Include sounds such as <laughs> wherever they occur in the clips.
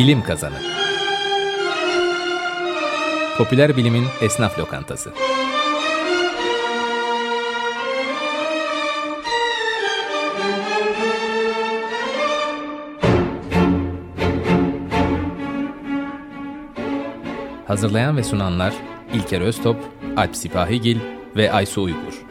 Bilim Kazanı Popüler Bilimin Esnaf Lokantası Hazırlayan ve sunanlar İlker Öztop, Alp Sipahigil ve Aysu Uygur.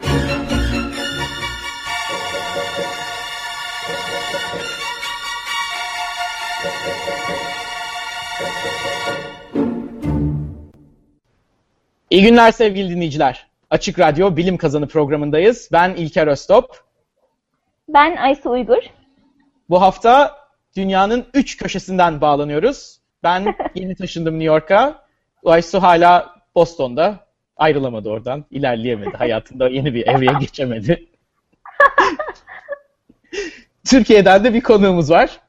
İyi günler sevgili dinleyiciler. Açık Radyo Bilim Kazanı programındayız. Ben İlker Öztop. Ben Aysu Uygur. Bu hafta dünyanın üç köşesinden bağlanıyoruz. Ben <laughs> yeni taşındım New York'a. Aysu hala Boston'da. Ayrılamadı oradan. İlerleyemedi. <laughs> Hayatında yeni bir evreye geçemedi. <laughs> Türkiye'den de bir konuğumuz var.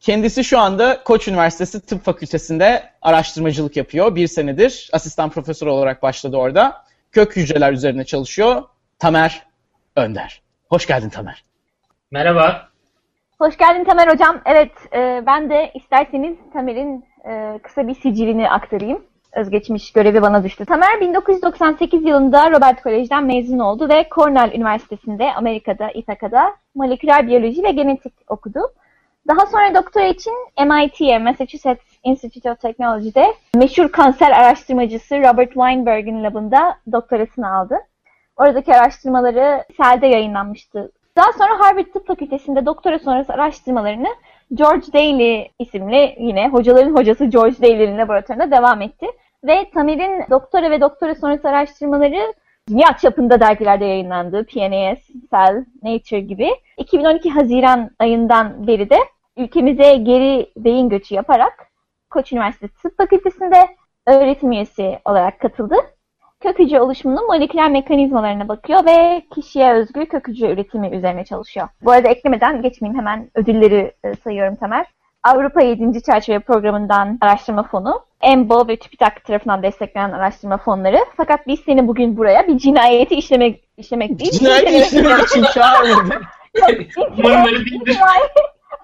Kendisi şu anda Koç Üniversitesi Tıp Fakültesi'nde araştırmacılık yapıyor. Bir senedir asistan profesör olarak başladı orada. Kök hücreler üzerine çalışıyor. Tamer Önder. Hoş geldin Tamer. Merhaba. Hoş geldin Tamer Hocam. Evet, e, ben de isterseniz Tamer'in e, kısa bir sicilini aktarayım. Özgeçmiş görevi bana düştü. Tamer 1998 yılında Robert Kolej'den mezun oldu ve Cornell Üniversitesi'nde Amerika'da, İthaka'da moleküler biyoloji ve genetik okudu. Daha sonra doktora için MIT'ye, Massachusetts Institute of Technology'de meşhur kanser araştırmacısı Robert Weinberg'in labında doktorasını aldı. Oradaki araştırmaları Cell'de yayınlanmıştı. Daha sonra Harvard Tıp Fakültesi'nde doktora sonrası araştırmalarını George Daly isimli yine hocaların hocası George Daly'nin laboratuvarında devam etti. Ve Tamer'in doktora ve doktora sonrası araştırmaları dünya çapında dergilerde yayınlandı. PNAS, Cell, Nature gibi. 2012 Haziran ayından beri de ülkemize geri beyin göçü yaparak Koç Üniversitesi Tıp Fakültesi'nde öğretim üyesi olarak katıldı. Kök hücre oluşumunun moleküler mekanizmalarına bakıyor ve kişiye özgü kök hücre üretimi üzerine çalışıyor. Bu arada eklemeden geçmeyeyim hemen ödülleri e, sayıyorum Tamer. Avrupa 7. Çerçeve Programı'ndan araştırma fonu, EMBO ve TÜBİTAK tarafından desteklenen araştırma fonları. Fakat biz seni bugün buraya bir cinayeti işlemek, işlemek değil. Cinayeti işlemek için çağırmadım. <laughs>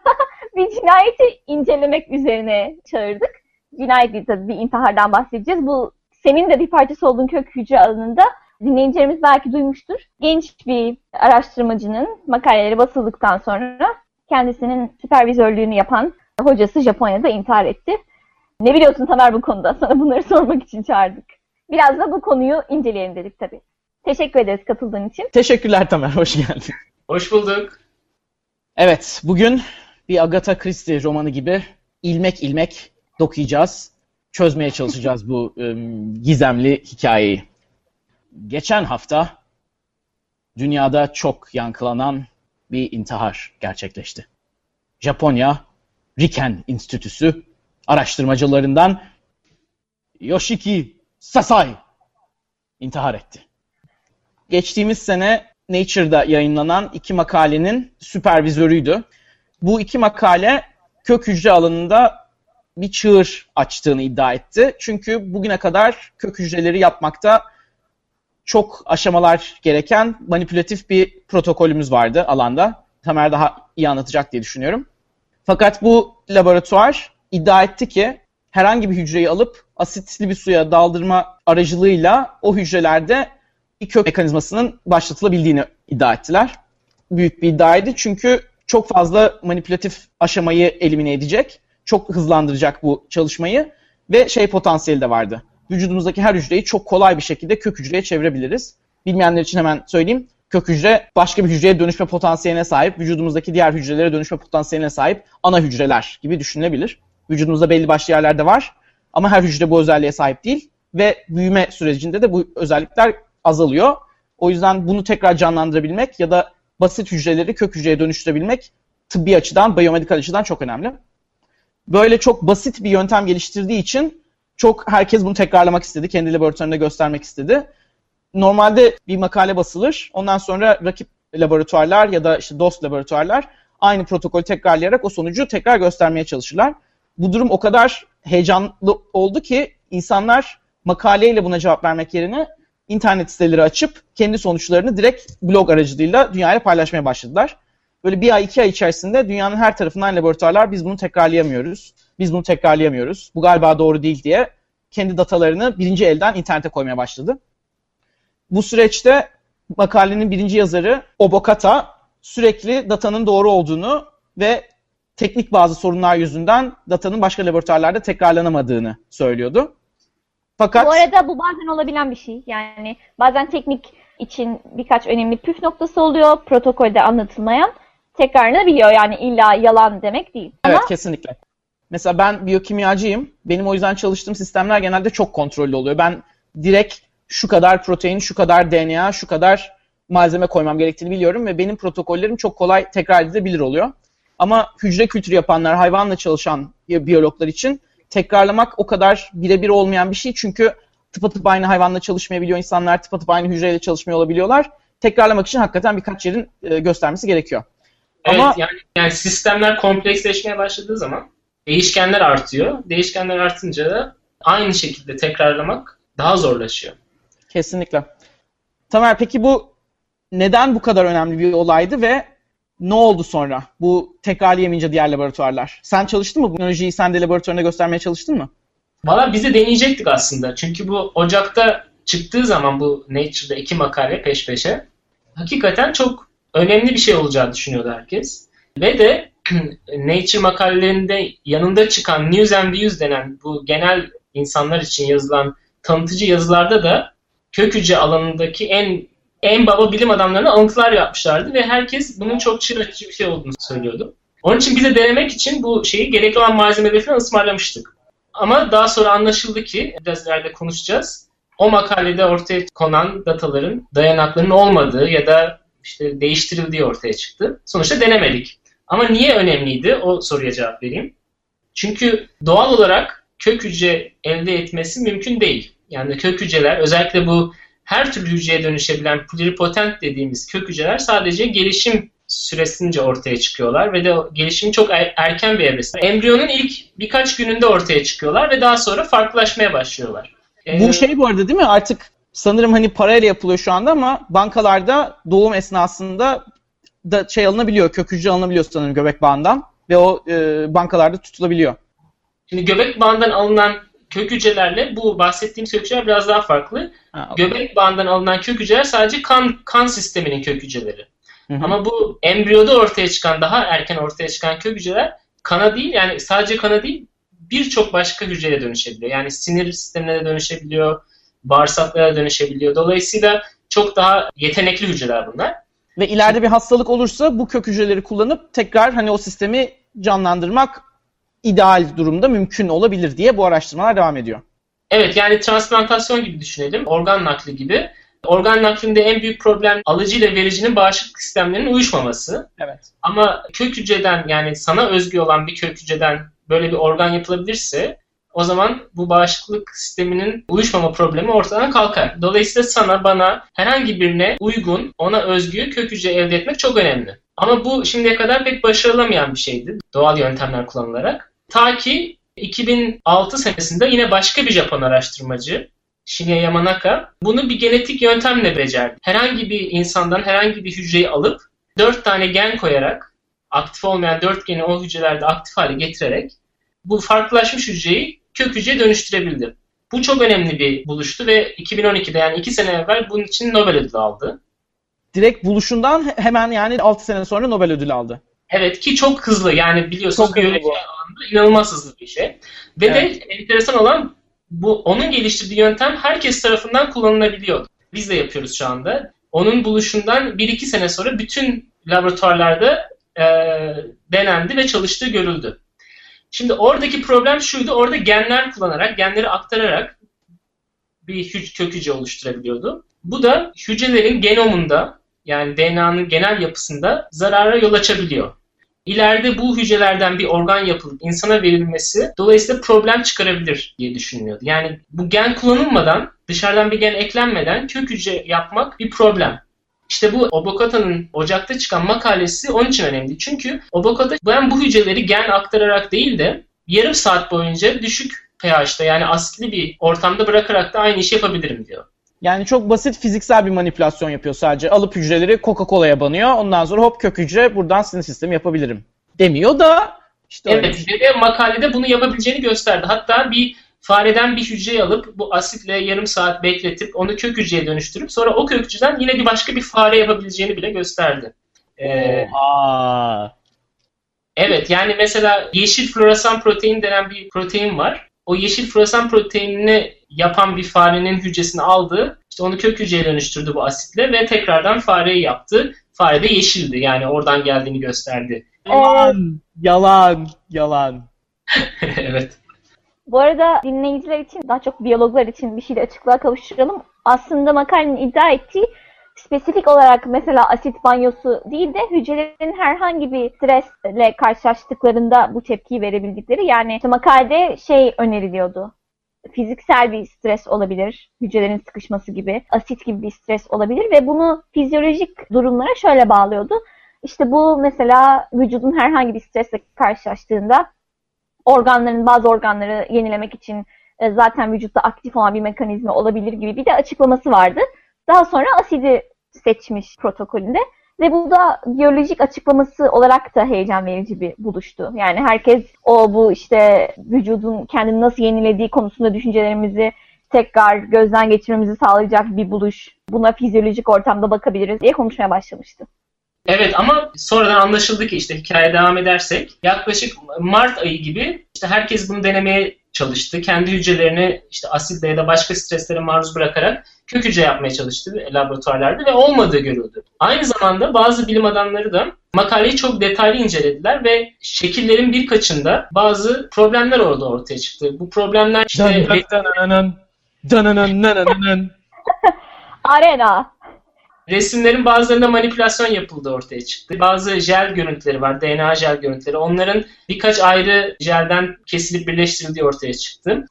<laughs> bir cinayeti incelemek üzerine çağırdık. Cinayet tabii bir intihardan bahsedeceğiz. Bu senin de bir parçası olduğun kök hücre alanında dinleyicilerimiz belki duymuştur. Genç bir araştırmacının makaleleri basıldıktan sonra kendisinin süpervizörlüğünü yapan hocası Japonya'da intihar etti. Ne biliyorsun Tamer bu konuda? <laughs> Sana bunları sormak için çağırdık. Biraz da bu konuyu inceleyelim dedik tabii. Teşekkür ederiz katıldığın için. Teşekkürler Tamer, hoş geldin. Hoş bulduk. Evet, bugün bir Agatha Christie romanı gibi ilmek ilmek dokuyacağız. Çözmeye çalışacağız bu ım, gizemli hikayeyi. Geçen hafta dünyada çok yankılanan bir intihar gerçekleşti. Japonya Riken Enstitüsü araştırmacılarından Yoshiki Sasai intihar etti. Geçtiğimiz sene Nature'da yayınlanan iki makalenin süpervizörüydü. Bu iki makale kök hücre alanında bir çığır açtığını iddia etti. Çünkü bugüne kadar kök hücreleri yapmakta çok aşamalar gereken manipülatif bir protokolümüz vardı alanda. Tamer daha iyi anlatacak diye düşünüyorum. Fakat bu laboratuvar iddia etti ki herhangi bir hücreyi alıp asitli bir suya daldırma aracılığıyla o hücrelerde bir kök mekanizmasının başlatılabildiğini iddia ettiler. Büyük bir iddiaydı çünkü çok fazla manipülatif aşamayı elimine edecek, çok hızlandıracak bu çalışmayı ve şey potansiyeli de vardı. Vücudumuzdaki her hücreyi çok kolay bir şekilde kök hücreye çevirebiliriz. Bilmeyenler için hemen söyleyeyim. Kök hücre başka bir hücreye dönüşme potansiyeline sahip, vücudumuzdaki diğer hücrelere dönüşme potansiyeline sahip ana hücreler gibi düşünülebilir. Vücudumuzda belli başlı yerlerde var ama her hücre bu özelliğe sahip değil ve büyüme sürecinde de bu özellikler azalıyor. O yüzden bunu tekrar canlandırabilmek ya da basit hücreleri kök hücreye dönüştürebilmek tıbbi açıdan, biyomedikal açıdan çok önemli. Böyle çok basit bir yöntem geliştirdiği için çok herkes bunu tekrarlamak istedi, kendi laboratuvarında göstermek istedi. Normalde bir makale basılır, ondan sonra rakip laboratuvarlar ya da işte dost laboratuvarlar aynı protokolü tekrarlayarak o sonucu tekrar göstermeye çalışırlar. Bu durum o kadar heyecanlı oldu ki insanlar makaleyle buna cevap vermek yerine internet siteleri açıp kendi sonuçlarını direkt blog aracılığıyla dünyaya paylaşmaya başladılar. Böyle bir ay iki ay içerisinde dünyanın her tarafından laboratuvarlar biz bunu tekrarlayamıyoruz. Biz bunu tekrarlayamıyoruz. Bu galiba doğru değil diye kendi datalarını birinci elden internete koymaya başladı. Bu süreçte makalenin birinci yazarı Obokata sürekli datanın doğru olduğunu ve teknik bazı sorunlar yüzünden datanın başka laboratuvarlarda tekrarlanamadığını söylüyordu. Fakat Bu arada bu bazen olabilen bir şey. Yani bazen teknik için birkaç önemli püf noktası oluyor. Protokolde anlatılmayan tekrarlanabiliyor. Yani illa yalan demek değil. Evet Ama... kesinlikle. Mesela ben biyokimyacıyım. Benim o yüzden çalıştığım sistemler genelde çok kontrollü oluyor. Ben direkt şu kadar protein, şu kadar DNA, şu kadar malzeme koymam gerektiğini biliyorum ve benim protokollerim çok kolay tekrar edilebilir oluyor. Ama hücre kültürü yapanlar, hayvanla çalışan biyologlar için tekrarlamak o kadar birebir olmayan bir şey. Çünkü tıpatıp aynı hayvanla çalışmayabiliyor insanlar, tıpatıp aynı hücreyle çalışmıyor olabiliyorlar. Tekrarlamak için hakikaten birkaç yerin e, göstermesi gerekiyor. Evet, Ama yani, yani sistemler kompleksleşmeye başladığı zaman değişkenler artıyor. Değişkenler artınca da aynı şekilde tekrarlamak daha zorlaşıyor. Kesinlikle. Tamer peki bu neden bu kadar önemli bir olaydı ve ne oldu sonra? Bu tekrarlayamayınca diğer laboratuvarlar. Sen çalıştın mı? Bu teknolojiyi sen de laboratuvarında göstermeye çalıştın mı? Valla biz de deneyecektik aslında. Çünkü bu Ocak'ta çıktığı zaman bu Nature'da iki makale peş peşe hakikaten çok önemli bir şey olacağı düşünüyordu herkes. Ve de <clears throat> Nature makalelerinde yanında çıkan News and Views denen bu genel insanlar için yazılan tanıtıcı yazılarda da kök hücre alanındaki en en baba bilim adamlarına alıntılar yapmışlardı ve herkes bunun çok çığır açıcı bir şey olduğunu söylüyordu. Onun için bize denemek için bu şeyi gerekli olan malzemeleri falan ısmarlamıştık. Ama daha sonra anlaşıldı ki, biraz ileride konuşacağız, o makalede ortaya konan dataların dayanaklarının olmadığı ya da işte değiştirildiği ortaya çıktı. Sonuçta denemedik. Ama niye önemliydi? O soruya cevap vereyim. Çünkü doğal olarak kök hücre elde etmesi mümkün değil. Yani kök hücreler özellikle bu her türlü hücreye dönüşebilen pluripotent dediğimiz kök hücreler sadece gelişim süresince ortaya çıkıyorlar ve de gelişim çok er, erken bir evresinde. Embriyonun ilk birkaç gününde ortaya çıkıyorlar ve daha sonra farklılaşmaya başlıyorlar. Bu ee, şey bu arada değil mi? Artık sanırım hani parayla yapılıyor şu anda ama bankalarda doğum esnasında da şey alınabiliyor, kök hücre alınabiliyor sanırım göbek bağından ve o e, bankalarda tutulabiliyor. Şimdi göbek bağından alınan kök hücrelerle bu bahsettiğim kök hücreler biraz daha farklı. Ha, okay. Göbek bağından alınan kök hücreler sadece kan kan sisteminin kök hücreleri. Hı hı. Ama bu embriyoda ortaya çıkan, daha erken ortaya çıkan kök hücreler kana değil yani sadece kana değil birçok başka hücreye dönüşebiliyor. Yani sinir sistemine de dönüşebiliyor, bağırsaklara dönüşebiliyor. Dolayısıyla çok daha yetenekli hücreler bunlar. Ve ileride bir hastalık olursa bu kök hücreleri kullanıp tekrar hani o sistemi canlandırmak ideal durumda mümkün olabilir diye bu araştırmalar devam ediyor. Evet yani transplantasyon gibi düşünelim. Organ nakli gibi. Organ naklinde en büyük problem alıcı ile vericinin bağışıklık sistemlerinin uyuşmaması. Evet. Ama kök hücreden yani sana özgü olan bir kök hücreden böyle bir organ yapılabilirse o zaman bu bağışıklık sisteminin uyuşmama problemi ortadan kalkar. Dolayısıyla sana, bana, herhangi birine uygun, ona özgü kök hücre elde etmek çok önemli. Ama bu şimdiye kadar pek başarılamayan bir şeydi doğal yöntemler kullanılarak. Ta ki 2006 senesinde yine başka bir Japon araştırmacı Shinya Yamanaka bunu bir genetik yöntemle becerdi. Herhangi bir insandan herhangi bir hücreyi alıp 4 tane gen koyarak aktif olmayan 4 geni o hücrelerde aktif hale getirerek bu farklılaşmış hücreyi kök hücreye dönüştürebildi. Bu çok önemli bir buluştu ve 2012'de yani 2 sene evvel bunun için Nobel ödülü aldı. Direkt buluşundan hemen yani 6 sene sonra Nobel ödülü aldı. Evet ki çok hızlı yani biliyorsunuz çok biyoloji alanında inanılmaz hızlı bir şey. Ve evet. de enteresan olan bu onun geliştirdiği yöntem herkes tarafından kullanılabiliyor. Biz de yapıyoruz şu anda. Onun buluşundan 1-2 sene sonra bütün laboratuvarlarda e, denendi ve çalıştığı görüldü. Şimdi oradaki problem şuydu. Orada genler kullanarak, genleri aktararak bir kök hücre oluşturabiliyordu. Bu da hücrelerin genomunda yani DNA'nın genel yapısında zarara yol açabiliyor. İleride bu hücrelerden bir organ yapılıp insana verilmesi dolayısıyla problem çıkarabilir diye düşünülüyordu. Yani bu gen kullanılmadan, dışarıdan bir gen eklenmeden kök hücre yapmak bir problem. İşte bu Obokata'nın Ocak'ta çıkan makalesi onun için önemli. Çünkü Obokata ben bu hücreleri gen aktararak değil de yarım saat boyunca düşük pH'da yani asitli bir ortamda bırakarak da aynı işi yapabilirim diyor. Yani çok basit fiziksel bir manipülasyon yapıyor sadece. Alıp hücreleri Coca-Cola'ya banıyor. Ondan sonra hop kök hücre buradan sinir sistemi yapabilirim. Demiyor da İşte öyle. Evet ve de makalede bunu yapabileceğini gösterdi. Hatta bir fareden bir hücreyi alıp bu asitle yarım saat bekletip onu kök hücreye dönüştürüp sonra o kök hücreden yine bir başka bir fare yapabileceğini bile gösterdi. Ee, Oha. evet yani mesela yeşil floresan protein denen bir protein var. O yeşil floresan proteinini yapan bir farenin hücresini aldı. İşte onu kök hücreye dönüştürdü bu asitle ve tekrardan fareyi yaptı. Fare de yeşildi yani oradan geldiğini gösterdi. Yalan, <laughs> yalan, yalan. <laughs> evet. Bu arada dinleyiciler için, daha çok biyologlar için bir şey de açıklığa kavuşturalım. Aslında makalenin iddia ettiği spesifik olarak mesela asit banyosu değil de hücrelerin herhangi bir stresle karşılaştıklarında bu tepkiyi verebildikleri. Yani işte makalede şey öneriliyordu. Fiziksel bir stres olabilir, hücrelerin sıkışması gibi, asit gibi bir stres olabilir ve bunu fizyolojik durumlara şöyle bağlıyordu. İşte bu mesela vücudun herhangi bir stresle karşılaştığında organların bazı organları yenilemek için e, zaten vücutta aktif olan bir mekanizma olabilir gibi bir de açıklaması vardı. Daha sonra asidi seçmiş protokolünde ve bu da biyolojik açıklaması olarak da heyecan verici bir buluştu. Yani herkes o bu işte vücudun kendini nasıl yenilediği konusunda düşüncelerimizi tekrar gözden geçirmemizi sağlayacak bir buluş. Buna fizyolojik ortamda bakabiliriz diye konuşmaya başlamıştı. Evet ama sonradan anlaşıldı ki işte hikaye devam edersek yaklaşık Mart ayı gibi işte herkes bunu denemeye çalıştı. Kendi hücrelerini işte asitle ya da başka streslere maruz bırakarak kök hücre yapmaya çalıştı laboratuvarlarda ve olmadığı görüldü. Aynı zamanda bazı bilim adamları da makaleyi çok detaylı incelediler ve şekillerin birkaçında bazı problemler orada ortaya çıktı. Bu problemler işte. Arena. Resimlerin bazılarında manipülasyon yapıldığı ortaya çıktı. Bazı jel görüntüleri var, DNA jel görüntüleri. Onların birkaç ayrı jelden kesilip birleştirildiği ortaya çıktı.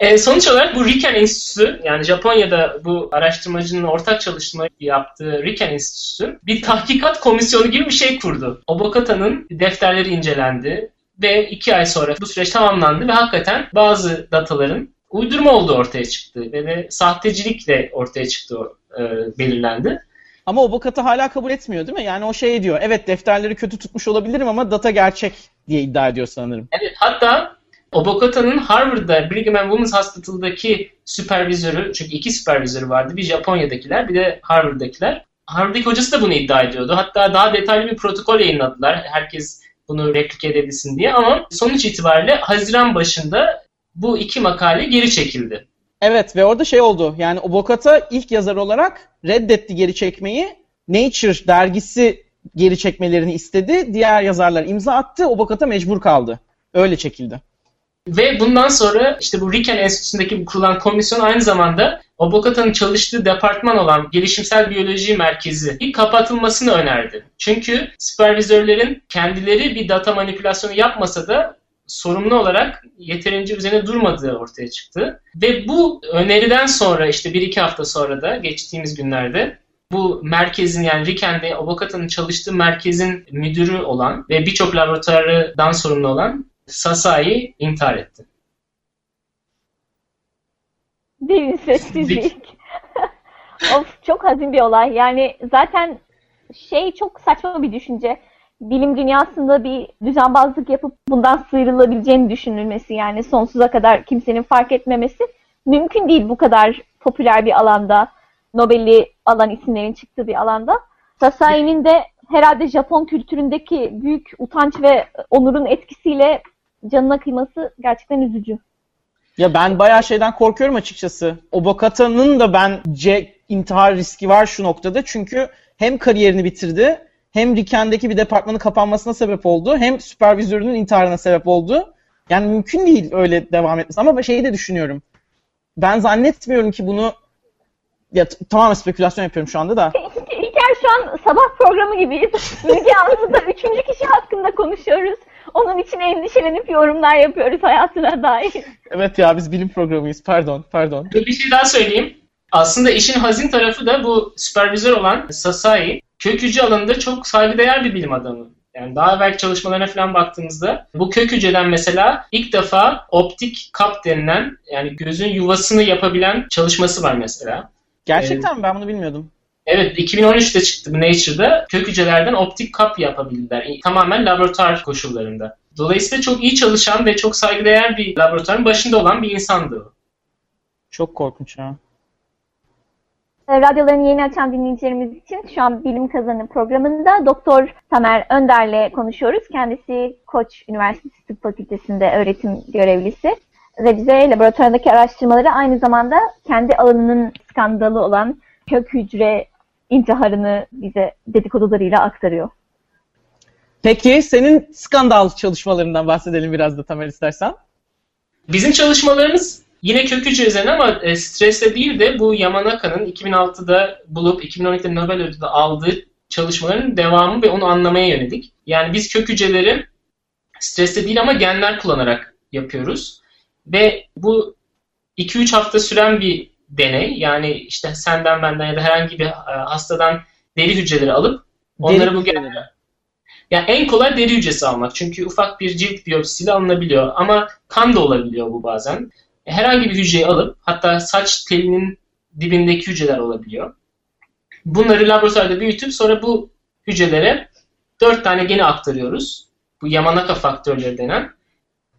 E, sonuç olarak bu Riken Enstitüsü, yani Japonya'da bu araştırmacının ortak çalışma yaptığı Riken Enstitüsü bir tahkikat komisyonu gibi bir şey kurdu. Obokata'nın defterleri incelendi ve iki ay sonra bu süreç tamamlandı ve hakikaten bazı dataların uydurma olduğu ortaya çıktı ve de sahtecilikle ortaya çıktı e, belirlendi. Ama o Bokat'ı hala kabul etmiyor değil mi? Yani o şey diyor. Evet defterleri kötü tutmuş olabilirim ama data gerçek diye iddia ediyor sanırım. Evet hatta Obokata'nın Harvard'da Brigham and Women's Hospital'daki süpervizörü, çünkü iki süpervizörü vardı. Bir Japonya'dakiler bir de Harvard'dakiler. Harvard'daki hocası da bunu iddia ediyordu. Hatta daha detaylı bir protokol yayınladılar. Herkes bunu replike edebilsin diye ama sonuç itibariyle Haziran başında bu iki makale geri çekildi. Evet ve orada şey oldu. Yani Obokata ilk yazar olarak reddetti geri çekmeyi. Nature dergisi geri çekmelerini istedi. Diğer yazarlar imza attı. Obokata mecbur kaldı. Öyle çekildi. Ve bundan sonra işte bu Riken Enstitüsü'ndeki kurulan komisyon aynı zamanda Obokata'nın çalıştığı departman olan Gelişimsel Biyoloji Merkezi kapatılmasını önerdi. Çünkü süpervizörlerin kendileri bir data manipülasyonu yapmasa da sorumlu olarak yeterince üzerine durmadığı ortaya çıktı. Ve bu öneriden sonra işte bir iki hafta sonra da geçtiğimiz günlerde bu merkezin yani Riken'de Obokata'nın çalıştığı merkezin müdürü olan ve birçok laboratuvardan sorumlu olan Sasai intihar etti. Bir sessizlik. <laughs> of çok hazin bir olay. Yani zaten şey çok saçma bir düşünce. Bilim dünyasında bir düzenbazlık yapıp bundan sıyrılabileceğini düşünülmesi yani sonsuza kadar kimsenin fark etmemesi mümkün değil bu kadar popüler bir alanda. Nobel'i alan isimlerin çıktığı bir alanda. Sasai'nin de herhalde Japon kültüründeki büyük utanç ve onurun etkisiyle canına kıyması gerçekten üzücü. Ya ben bayağı şeyden korkuyorum açıkçası. Obokata'nın da bence intihar riski var şu noktada. Çünkü hem kariyerini bitirdi, hem Riken'deki bir departmanın kapanmasına sebep oldu, hem süpervizörünün intiharına sebep oldu. Yani mümkün değil öyle devam etmesi. Ama şeyi de düşünüyorum. Ben zannetmiyorum ki bunu ya tamamen spekülasyon yapıyorum şu anda da. İlker şu an sabah programı gibiyiz. <laughs> Müge Anlı'da üçüncü kişi hakkında konuşuyoruz. Onun için endişelenip yorumlar yapıyoruz hayatına dair. Evet ya biz bilim programıyız. Pardon, pardon. Bir şey daha söyleyeyim. Aslında işin hazin tarafı da bu süpervizör olan Sasai kök hücre alanında çok saygıdeğer bir bilim adamı. Yani daha evvel çalışmalarına falan baktığımızda bu kök hücreden mesela ilk defa optik kap denilen yani gözün yuvasını yapabilen çalışması var mesela. Gerçekten mi? Ben bunu bilmiyordum. Evet 2013'te çıktı bu Nature'da. Kök hücrelerden optik kap yapabildiler. Tamamen laboratuvar koşullarında. Dolayısıyla çok iyi çalışan ve çok saygıdeğer bir laboratuvarın başında olan bir insandı. Çok korkunç ya. E, radyolarını yeni açan dinleyicilerimiz için şu an Bilim Kazanı programında Doktor Tamer Önder'le konuşuyoruz. Kendisi Koç Üniversitesi Tıp Fakültesi'nde öğretim görevlisi ve bize laboratuvardaki araştırmaları aynı zamanda kendi alanının skandalı olan kök hücre intiharını bize dedikodularıyla aktarıyor. Peki senin skandal çalışmalarından bahsedelim biraz da Tamer istersen. Bizim çalışmalarımız yine kök hücre üzerine ama e, stresle değil de bu Yamanaka'nın 2006'da bulup 2012'de Nobel ödülü aldığı çalışmaların devamı ve onu anlamaya yönelik. Yani biz kök hücreleri stresle değil ama genler kullanarak yapıyoruz. Ve bu 2-3 hafta süren bir deney. Yani işte senden benden ya da herhangi bir e, hastadan deri hücreleri alıp onları Deri bu hücreleri. yani en kolay deri hücresi almak. Çünkü ufak bir cilt biyopsisiyle alınabiliyor. Ama kan da olabiliyor bu bazen. Herhangi bir hücreyi alıp hatta saç telinin dibindeki hücreler olabiliyor. Bunları laboratuvarda büyütüp sonra bu hücrelere 4 tane geni aktarıyoruz. Bu Yamanaka faktörleri denen.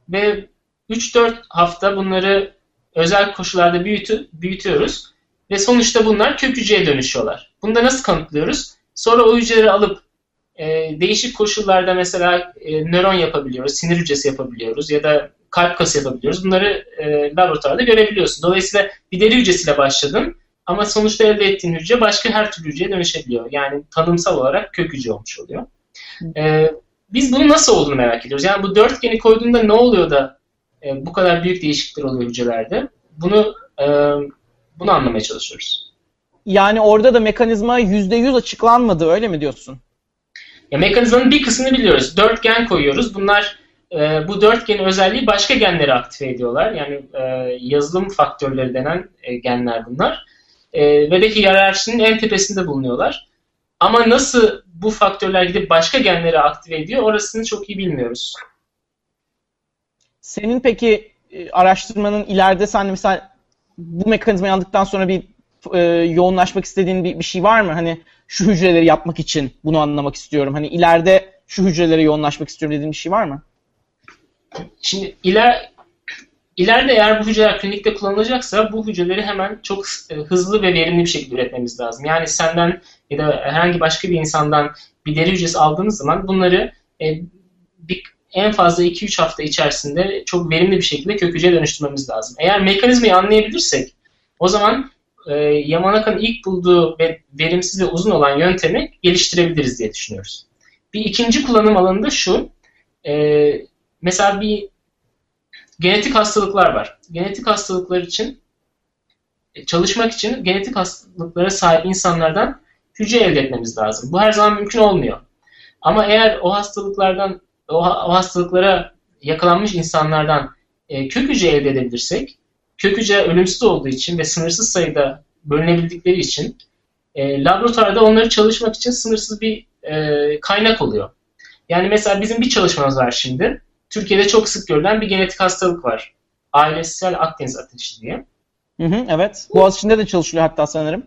Ve 3-4 hafta bunları özel koşullarda büyütü, büyütüyoruz. Ve sonuçta bunlar kök hücreye dönüşüyorlar. Bunu da nasıl kanıtlıyoruz? Sonra o hücreleri alıp e, değişik koşullarda mesela e, nöron yapabiliyoruz, sinir hücresi yapabiliyoruz ya da kalp kası yapabiliyoruz. Bunları e, laboratuvarda görebiliyorsun. Dolayısıyla bir deri hücresiyle başladın ama sonuçta elde ettiğin hücre başka her türlü hücreye dönüşebiliyor. Yani tanımsal olarak kök hücre olmuş oluyor. E, biz bunu nasıl olduğunu merak ediyoruz. Yani bu dört geni koyduğunda ne oluyor da e, bu kadar büyük değişiklikler oluyor hücrelerde? Bunu e, bunu anlamaya çalışıyoruz. Yani orada da mekanizma %100 açıklanmadı öyle mi diyorsun? Ya mekanizmanın bir kısmını biliyoruz. Dört gen koyuyoruz. Bunlar e, bu dört genin özelliği başka genleri aktive ediyorlar. Yani e, yazılım faktörleri denen e, genler bunlar. E, ve de hiyerarşinin en tepesinde bulunuyorlar. Ama nasıl bu faktörler gidip başka genleri aktive ediyor orasını çok iyi bilmiyoruz. Senin peki e, araştırmanın ileride sen mesela bu mekanizmayı aldıktan sonra bir e, yoğunlaşmak istediğin bir, bir şey var mı? Hani şu hücreleri yapmak için bunu anlamak istiyorum. Hani ileride şu hücrelere yoğunlaşmak istiyorum dediğin bir şey var mı? Şimdi iler, ileride eğer bu hücreler klinikte kullanılacaksa bu hücreleri hemen çok e, hızlı ve verimli bir şekilde üretmemiz lazım. Yani senden ya da herhangi başka bir insandan bir deri hücresi aldığınız zaman bunları e, bir, en fazla 2-3 hafta içerisinde çok verimli bir şekilde kök hücreye dönüştürmemiz lazım. Eğer mekanizmayı anlayabilirsek o zaman e, Yamanaka'nın ilk bulduğu ve verimsiz ve uzun olan yöntemi geliştirebiliriz diye düşünüyoruz. Bir ikinci kullanım alanı da şu. E, mesela bir genetik hastalıklar var. Genetik hastalıklar için e, çalışmak için genetik hastalıklara sahip insanlardan hücre elde etmemiz lazım. Bu her zaman mümkün olmuyor. Ama eğer o hastalıklardan o, o hastalıklara yakalanmış insanlardan e, kök hücre elde edebilirsek, kök hücre ölümsüz olduğu için ve sınırsız sayıda bölünebildikleri için e, laboratuvarda onları çalışmak için sınırsız bir e, kaynak oluyor. Yani mesela bizim bir çalışmamız var şimdi. Türkiye'de çok sık görülen bir genetik hastalık var. Ailesel Akdeniz ateşi diye. Hı hı, evet. Boğaziçi'nde de çalışılıyor hatta sanırım.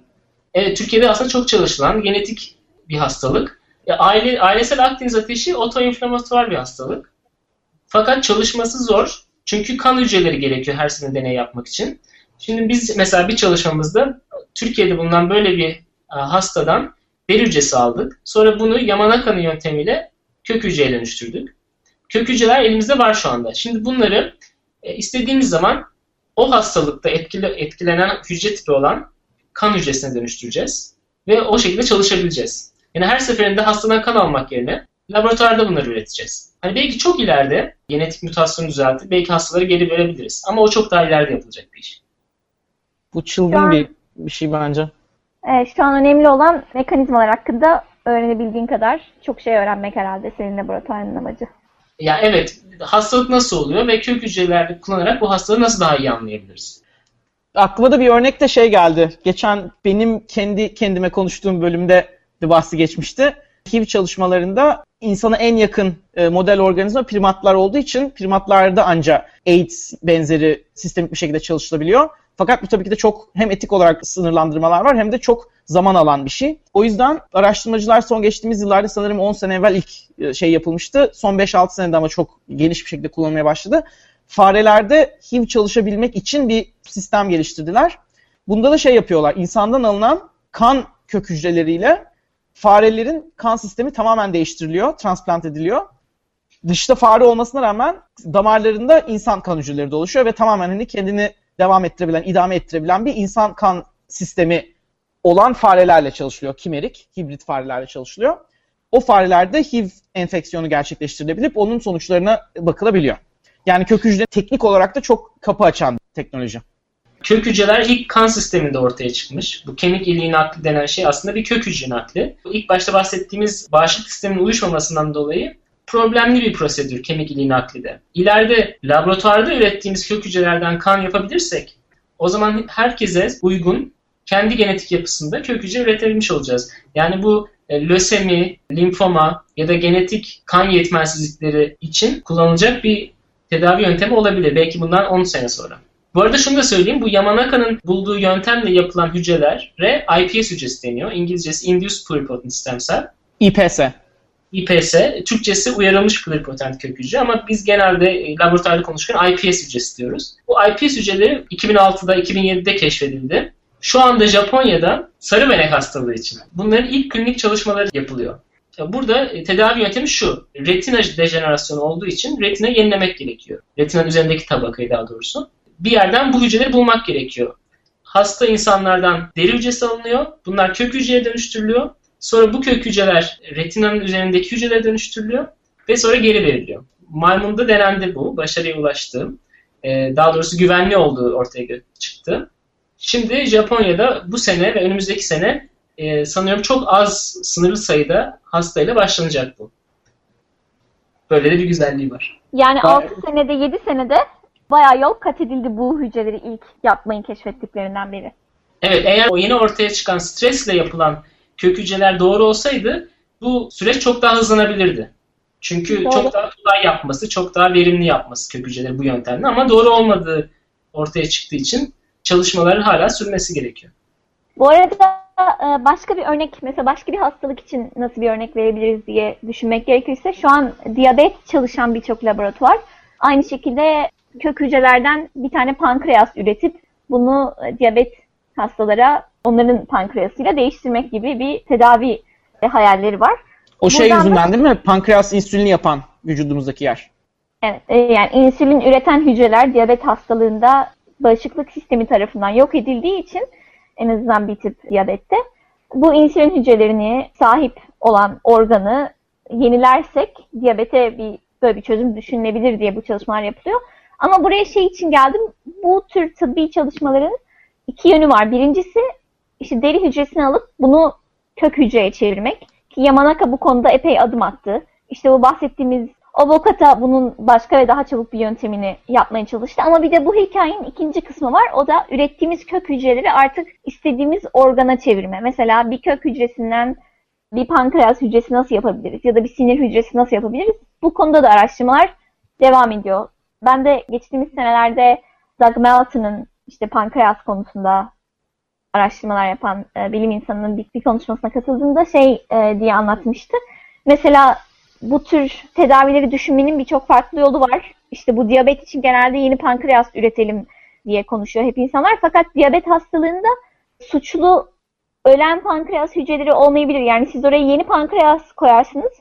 Evet, Türkiye'de aslında çok çalışılan genetik bir hastalık. E, aile, ailesel Akdeniz ateşi otoinflamatuar bir hastalık. Fakat çalışması zor. Çünkü kan hücreleri gerekiyor her sene deney yapmak için. Şimdi biz mesela bir çalışmamızda Türkiye'de bulunan böyle bir e, hastadan deri hücresi aldık. Sonra bunu Yamanaka'nın yöntemiyle kök hücreye dönüştürdük. Kök hücreler elimizde var şu anda. Şimdi bunları e, istediğimiz zaman o hastalıkta etkile, etkilenen hücre tipi olan kan hücresine dönüştüreceğiz. Ve o şekilde çalışabileceğiz. Yani her seferinde hastadan kan almak yerine laboratuvarda bunları üreteceğiz. Hani belki çok ileride genetik mutasyonu düzeltip belki hastaları geri verebiliriz. Ama o çok daha ileride yapılacak bir iş. Bu çılgın an- bir, bir şey bence. Ee, şu an önemli olan mekanizmalar hakkında öğrenebildiğin kadar çok şey öğrenmek herhalde senin laboratuvarın amacı. Ya evet hastalık nasıl oluyor ve kök hücreleri kullanarak bu hastalığı nasıl daha iyi anlayabiliriz? Aklıma da bir örnek de şey geldi. Geçen benim kendi kendime konuştuğum bölümde de bahsi geçmişti. HIV çalışmalarında insana en yakın e, model organizma primatlar olduğu için primatlarda ancak AIDS benzeri sistemik bir şekilde çalışılabiliyor. Fakat bu tabii ki de çok hem etik olarak sınırlandırmalar var hem de çok zaman alan bir şey. O yüzden araştırmacılar son geçtiğimiz yıllarda sanırım 10 sene evvel ilk e, şey yapılmıştı. Son 5-6 senede ama çok geniş bir şekilde kullanılmaya başladı. Farelerde HIV çalışabilmek için bir sistem geliştirdiler. Bunda da şey yapıyorlar. İnsandan alınan kan kök hücreleriyle farelerin kan sistemi tamamen değiştiriliyor, transplant ediliyor. Dışta fare olmasına rağmen damarlarında insan kan hücreleri dolaşıyor ve tamamen hani kendini devam ettirebilen, idame ettirebilen bir insan kan sistemi olan farelerle çalışılıyor. Kimerik, hibrit farelerle çalışılıyor. O farelerde HIV enfeksiyonu gerçekleştirilebilip onun sonuçlarına bakılabiliyor. Yani kök hücre teknik olarak da çok kapı açan teknoloji. Kök hücreler ilk kan sisteminde ortaya çıkmış. Bu kemik iliği nakli denen şey aslında bir kök hücre nakli. İlk başta bahsettiğimiz bağışıklık sisteminin uyuşmamasından dolayı problemli bir prosedür kemik iliği nakli de. İleride laboratuvarda ürettiğimiz kök hücrelerden kan yapabilirsek o zaman herkese uygun kendi genetik yapısında kök hücre üretebilmiş olacağız. Yani bu e, lösemi, limfoma ya da genetik kan yetmezsizlikleri için kullanılacak bir tedavi yöntemi olabilir. Belki bundan 10 sene sonra. Bu arada şunu da söyleyeyim. Bu Yamanaka'nın bulduğu yöntemle yapılan hücrelere iPS hücresi deniyor. İngilizcesi Induced Pluripotent Stem Cell. IPS. IPS, Türkçesi uyarılmış pluripotent kök hücre ama biz genelde e, laboratuvarda konuşurken iPS hücresi diyoruz. Bu iPS hücreleri 2006'da, 2007'de keşfedildi. Şu anda Japonya'da sarı benek hastalığı için bunların ilk klinik çalışmaları yapılıyor. Burada e, tedavi yöntemi şu. Retina dejenerasyonu olduğu için retina yenilemek gerekiyor. Retinanın üzerindeki tabakayı daha doğrusu. Bir yerden bu hücreleri bulmak gerekiyor. Hasta insanlardan deri hücresi alınıyor. Bunlar kök hücreye dönüştürülüyor. Sonra bu kök hücreler retinanın üzerindeki hücrelere dönüştürülüyor ve sonra geri veriliyor. Maymunda denendi bu. Başarıya ulaştı. Ee, daha doğrusu güvenli olduğu ortaya çıktı. Şimdi Japonya'da bu sene ve önümüzdeki sene e, sanıyorum çok az sınırlı sayıda hastayla başlanacak bu. Böyle de bir güzelliği var. Yani 6 senede 7 senede bayağı yol kat edildi bu hücreleri ilk yapmayı keşfettiklerinden beri. Evet eğer o yeni ortaya çıkan stresle yapılan kök hücreler doğru olsaydı bu süreç çok daha hızlanabilirdi. Çünkü doğru. çok daha kolay yapması, çok daha verimli yapması kök hücreleri bu yöntemle ama doğru olmadığı ortaya çıktığı için çalışmaların hala sürmesi gerekiyor. Bu arada e, başka bir örnek, mesela başka bir hastalık için nasıl bir örnek verebiliriz diye düşünmek gerekirse şu an diyabet çalışan birçok laboratuvar aynı şekilde kök hücrelerden bir tane pankreas üretip bunu e, diyabet hastalara onların pankreasıyla değiştirmek gibi bir tedavi hayalleri var. O şey Buradan yüzünden da, değil mi? Pankreas insülini yapan vücudumuzdaki yer. Evet. E, yani insülin üreten hücreler diyabet hastalığında bağışıklık sistemi tarafından yok edildiği için en azından bir tip diyabette bu insülin hücrelerini sahip olan organı yenilersek diyabete bir böyle bir çözüm düşünülebilir diye bu çalışmalar yapılıyor. Ama buraya şey için geldim. Bu tür tıbbi çalışmaların iki yönü var. Birincisi işte deri hücresini alıp bunu kök hücreye çevirmek. Ki Yamanaka bu konuda epey adım attı. İşte bu bahsettiğimiz Avokata bunun başka ve daha çabuk bir yöntemini yapmaya çalıştı. Ama bir de bu hikayenin ikinci kısmı var. O da ürettiğimiz kök hücreleri artık istediğimiz organa çevirme. Mesela bir kök hücresinden bir pankreas hücresi nasıl yapabiliriz? Ya da bir sinir hücresi nasıl yapabiliriz? Bu konuda da araştırmalar devam ediyor. Ben de geçtiğimiz senelerde Doug Melton'ın işte pankreas konusunda araştırmalar yapan e, bilim insanının bir, bir konuşmasına katıldığında şey e, diye anlatmıştı. Mesela bu tür tedavileri düşünmenin birçok farklı yolu var. İşte bu diyabet için genelde yeni pankreas üretelim diye konuşuyor hep insanlar. Fakat diyabet hastalığında suçlu ölen pankreas hücreleri olmayabilir. Yani siz oraya yeni pankreas koyarsınız.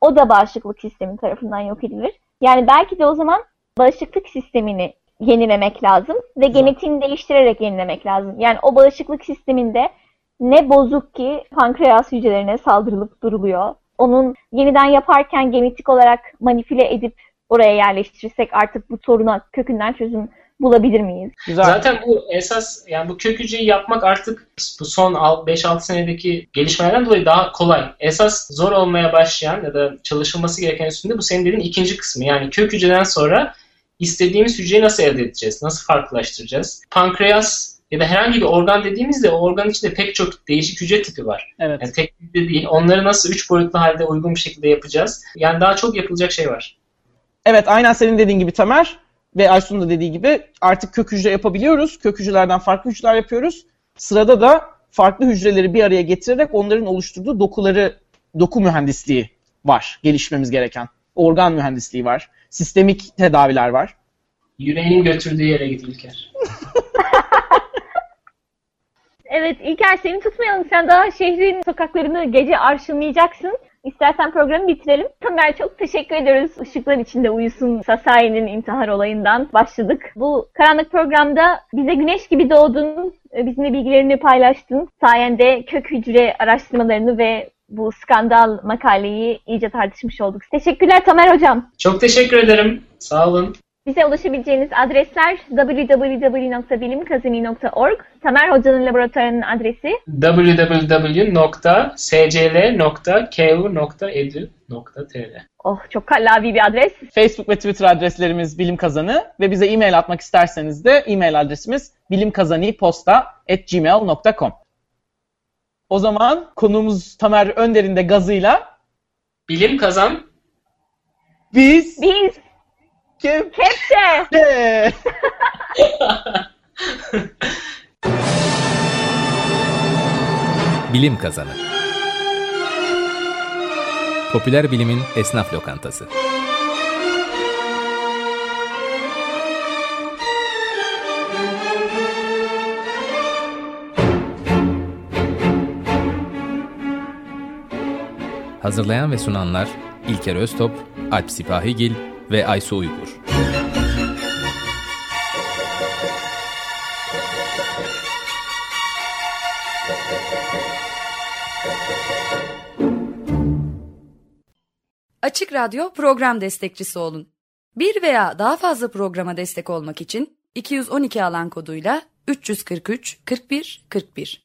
O da bağışıklık sistemi tarafından yok edilir. Yani belki de o zaman bağışıklık sistemini yenilemek lazım ve genetiğini değiştirerek yenilemek lazım. Yani o bağışıklık sisteminde ne bozuk ki pankreas hücrelerine saldırılıp duruluyor. Onun yeniden yaparken genetik olarak manipüle edip oraya yerleştirirsek artık bu soruna kökünden çözüm bulabilir miyiz? Güzel. Zaten bu esas yani bu kök hücreyi yapmak artık bu son 5-6 senedeki gelişmelerden dolayı daha kolay. Esas zor olmaya başlayan ya da çalışılması gereken üstünde bu senin dediğin ikinci kısmı. Yani kök hücreden sonra istediğimiz hücreyi nasıl elde edeceğiz? Nasıl farklılaştıracağız? Pankreas ya da herhangi bir organ dediğimizde o organ içinde pek çok değişik hücre tipi var. Evet. Yani tek de değil. Onları nasıl üç boyutlu halde uygun bir şekilde yapacağız? Yani daha çok yapılacak şey var. Evet aynen senin dediğin gibi Tamer ve Aysun'un da dediği gibi artık kök hücre yapabiliyoruz. Kök hücrelerden farklı hücreler yapıyoruz. Sırada da farklı hücreleri bir araya getirerek onların oluşturduğu dokuları, doku mühendisliği var gelişmemiz gereken. Organ mühendisliği var. Sistemik tedaviler var. Yüreğin götürdüğü yere git İlker. <laughs> Evet İlker seni tutmayalım. Sen daha şehrin sokaklarını gece arşınlayacaksın. İstersen programı bitirelim. Tamer çok teşekkür ediyoruz. Işıklar içinde uyusun Sasai'nin intihar olayından başladık. Bu karanlık programda bize güneş gibi doğdun, bizimle bilgilerini paylaştın. Sayende kök hücre araştırmalarını ve bu skandal makaleyi iyice tartışmış olduk. Teşekkürler Tamer Hocam. Çok teşekkür ederim. Sağ olun. Bize ulaşabileceğiniz adresler www.bilimkazini.org Tamer Hoca'nın laboratuvarının adresi www.scl.ku.edu.tr Oh çok kallavi bir adres. Facebook ve Twitter adreslerimiz Bilim Kazanı ve bize e-mail atmak isterseniz de e-mail adresimiz bilimkazaniposta.gmail.com O zaman konuğumuz Tamer Önder'in de gazıyla Bilim kazan. biz Biz kim? Kepçe. <laughs> Bilim Kazanı Popüler bilimin esnaf lokantası. Hazırlayan ve sunanlar İlker Öztop, Alp Sipahigil ve Aysu Uygur. Açık Radyo program destekçisi olun. Bir veya daha fazla programa destek olmak için 212 alan koduyla 343 41 41